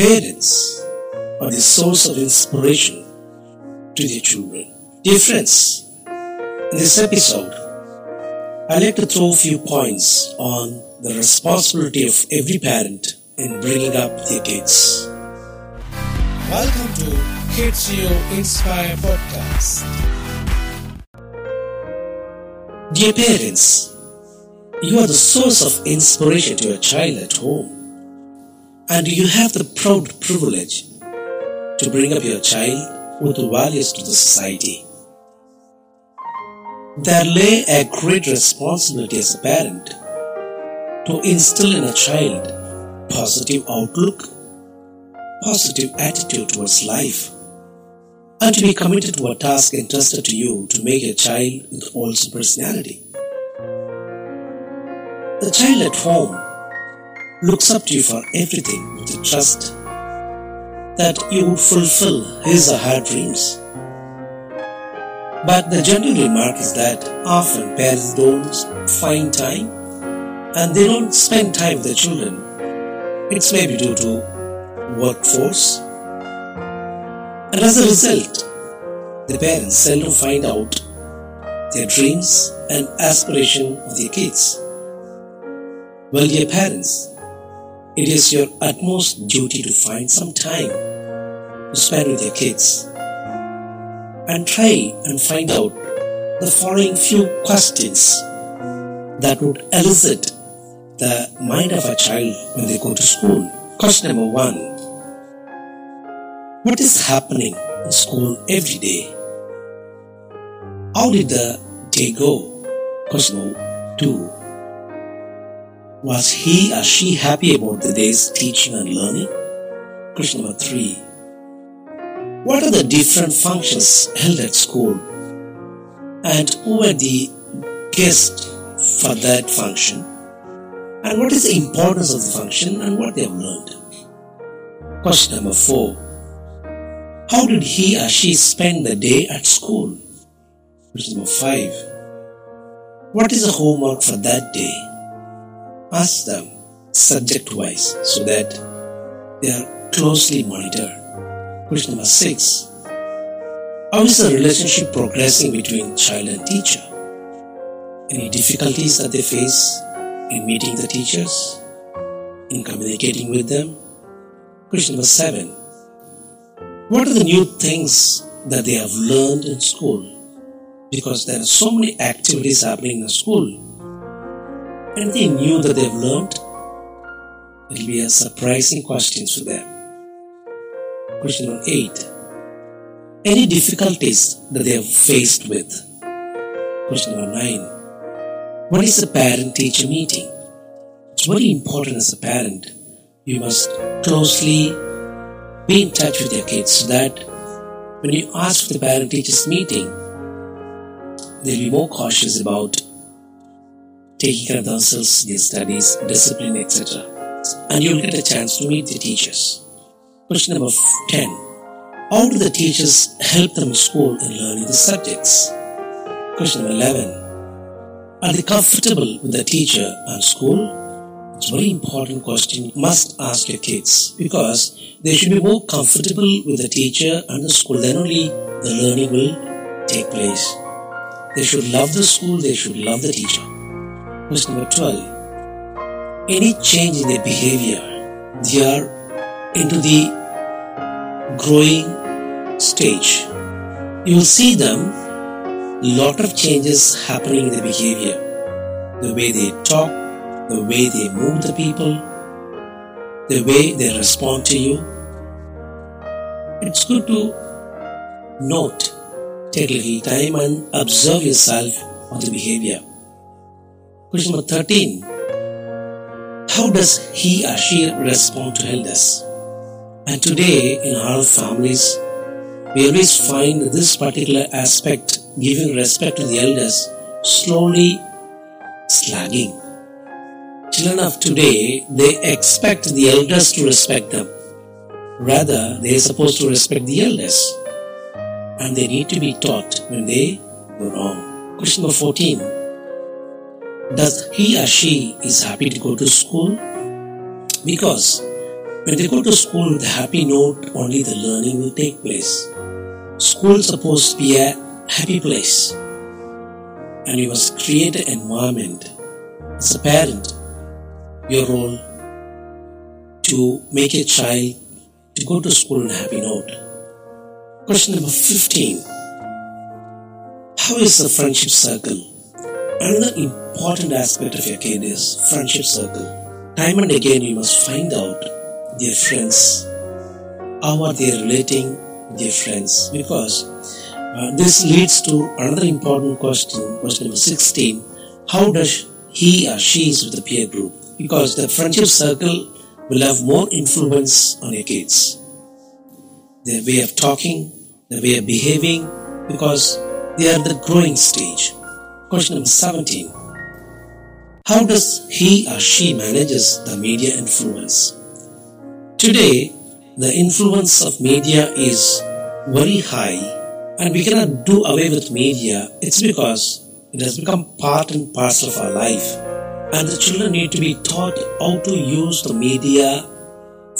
Parents are the source of inspiration to their children. Dear friends, in this episode, I'd like to throw a few points on the responsibility of every parent in bringing up their kids. Welcome to Kids You Inspire podcast. Dear parents, you are the source of inspiration to your child at home. And you have the proud privilege to bring up your child with values to the society. There lay a great responsibility as a parent to instill in a child positive outlook, positive attitude towards life, and to be committed to a task entrusted to you to make a child with wholesome personality. The child at home looks up to you for everything with the trust that you fulfill his or her dreams. But the general remark is that often parents don't find time and they don't spend time with their children. It's maybe due to workforce. And as a result, the parents seldom find out their dreams and aspiration of their kids. Well, dear parents, it is your utmost duty to find some time to spend with your kids and try and find out the following few questions that would elicit the mind of a child when they go to school. Question number one What is happening in school every day? How did the day go? Question number two was he or she happy about the day's teaching and learning? Question number three. What are the different functions held at school? And who were the guests for that function? And what is the importance of the function and what they have learned? Question number four. How did he or she spend the day at school? Question number five. What is the homework for that day? Ask them subject wise so that they are closely monitored. Question number six How is the relationship progressing between child and teacher? Any difficulties that they face in meeting the teachers, in communicating with them? Question number seven What are the new things that they have learned in school? Because there are so many activities happening in school anything new that they've learned? It'll be a surprising question for them. Question number eight. Any difficulties that they have faced with? Question number nine. What is a parent teacher meeting? It's very important as a parent. You must closely be in touch with your kids so that when you ask for the parent teachers meeting, they'll be more cautious about taking care of themselves, their studies, discipline, etc. And you'll get a chance to meet the teachers. Question number 10. How do the teachers help them in school in learning the subjects? Question number 11. Are they comfortable with the teacher and school? It's a very important question you must ask your kids because they should be more comfortable with the teacher and the school. Then only the learning will take place. They should love the school, they should love the teacher. Question number 12. Any change in their behavior, they are into the growing stage. You will see them lot of changes happening in their behavior. The way they talk, the way they move the people, the way they respond to you. It's good to note, take a little time and observe yourself on the behavior. Question number 13. How does he or she respond to elders? And today, in our families, we always find this particular aspect, giving respect to the elders, slowly slagging. Children of today, they expect the elders to respect them. Rather, they are supposed to respect the elders. And they need to be taught when they go wrong. Question number 14 does he or she is happy to go to school because When they go to school with a happy note, only the learning will take place. School supposed to be a happy place. And you must create an environment as a parent, your role to make a child to go to school on a happy note. Question number 15. How is the friendship circle? Another important aspect of your kid is friendship circle. Time and again you must find out their friends. How are they relating their friends? Because uh, this leads to another important question, question number 16. How does he or she is with the peer group? Because the friendship circle will have more influence on your kids. Their way of talking, their way of behaving, because they are the growing stage. Question number 17. How does he or she manages the media influence? Today, the influence of media is very high and we cannot do away with media. It's because it has become part and parcel of our life and the children need to be taught how to use the media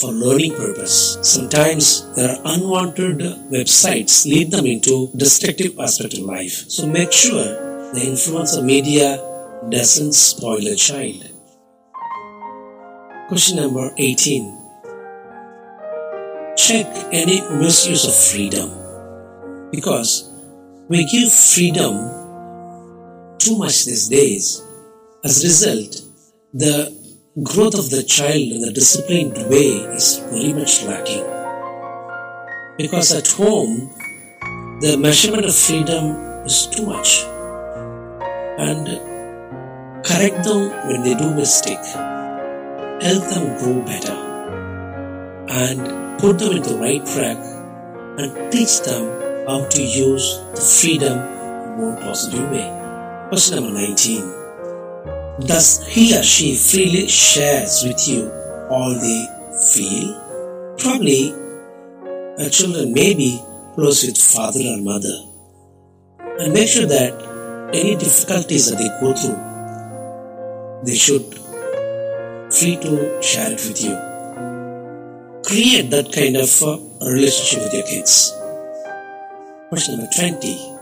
for learning purpose. Sometimes there are unwanted websites lead them into destructive aspect of life. So make sure the influence of media doesn't spoil a child. Question number 18. Check any misuse of freedom. Because we give freedom too much these days as a result, the growth of the child in a disciplined way is very much lacking. Because at home, the measurement of freedom is too much. And correct them when they do mistake. Help them grow better. And put them in the right track and teach them how to use the freedom in more positive way. Question number 19. Does he or she freely shares with you all they feel? Probably our children may be close with father or mother. And make sure that any difficulties that they go through, they should free to share it with you. Create that kind of uh, relationship with your kids. Question number 20.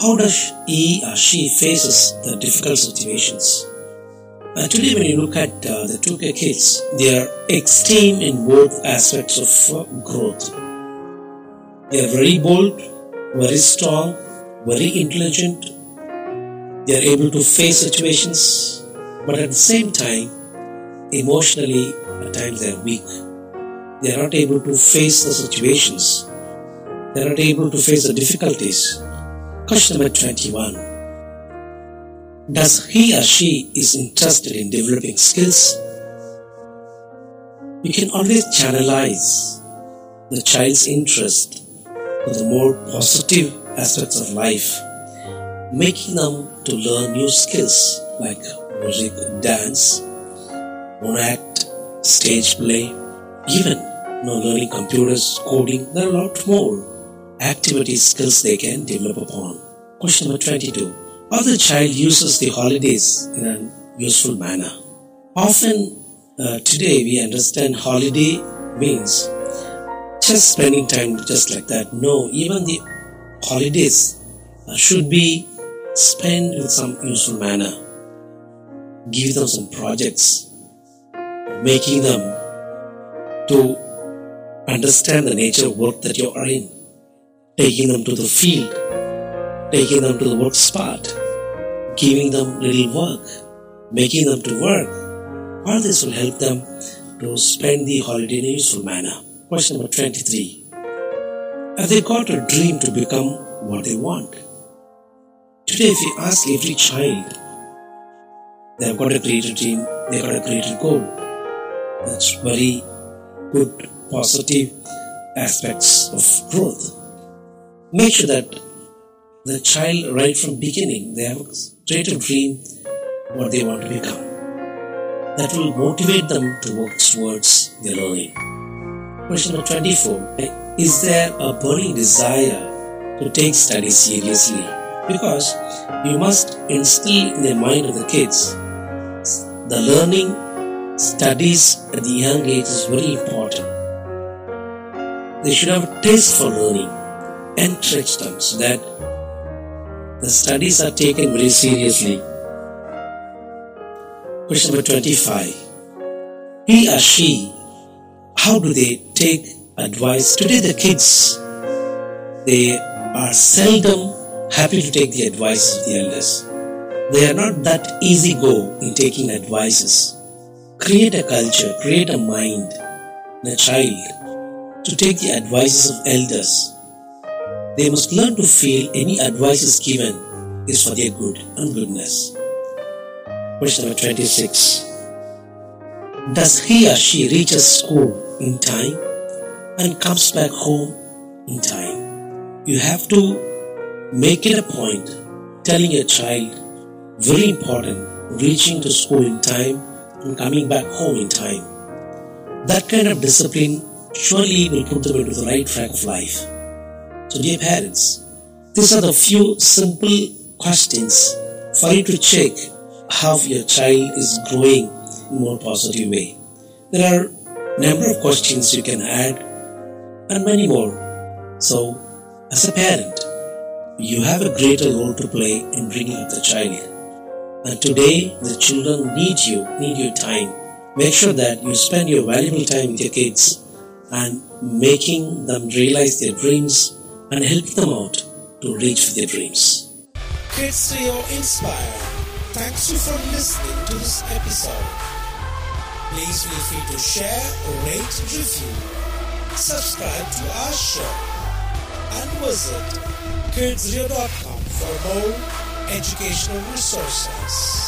How does he or she faces the difficult situations? Uh, today, when you look at uh, the 2K kids, they are extreme in both aspects of uh, growth. They are very bold, very strong, very intelligent. They are able to face situations, but at the same time, emotionally, at times they are weak. They are not able to face the situations. They are not able to face the difficulties Question number 21. Does he or she is interested in developing skills? You can always channelize the child's interest to the more positive aspects of life, making them to learn new skills like music, dance, mono act, stage play, even you know, learning computers, coding. There are a lot more activities, skills they can develop upon. Question number 22. How the child uses the holidays in a useful manner. Often uh, today we understand holiday means just spending time just like that. No, even the holidays uh, should be spent in some useful manner. Give them some projects, making them to understand the nature of work that you are in taking them to the field, taking them to the work spot, giving them little work, making them to work. All this will help them to spend the holiday in a useful manner. Question number 23. Have they got a dream to become what they want? Today, if you ask every child, they have got a greater dream, they have got a greater goal. That's very good, positive aspects of growth. Make sure that the child right from beginning they have a greater dream what they want to become. That will motivate them to work towards their learning. Question number 24 is there a burning desire to take study seriously? Because you must instill in the mind of the kids the learning studies at the young age is very important. They should have a taste for learning, and encourage them so that the studies are taken very seriously. Question number 25. He or she, how do they take advice? Today the kids, they are seldom happy to take the advice of the elders. They are not that easy go in taking advices. Create a culture, create a mind in a child to take the advices of elders. They must learn to feel any advice is given is for their good and goodness. Question number 26. Does he or she reaches school in time and comes back home in time? You have to make it a point telling your child very important reaching to school in time and coming back home in time. That kind of discipline surely will put them into the right track of life. So, dear parents, these are the few simple questions for you to check how your child is growing in a more positive way. There are a number of questions you can add and many more. So, as a parent, you have a greater role to play in bringing up the child. Today, the children need you, need your time. Make sure that you spend your valuable time with your kids and making them realize their dreams and help them out to reach their dreams. Kids Trio Inspire. Thanks you for listening to this episode. Please feel free to share, rate, review, subscribe to our show, and visit kidsrio.com for more educational resources.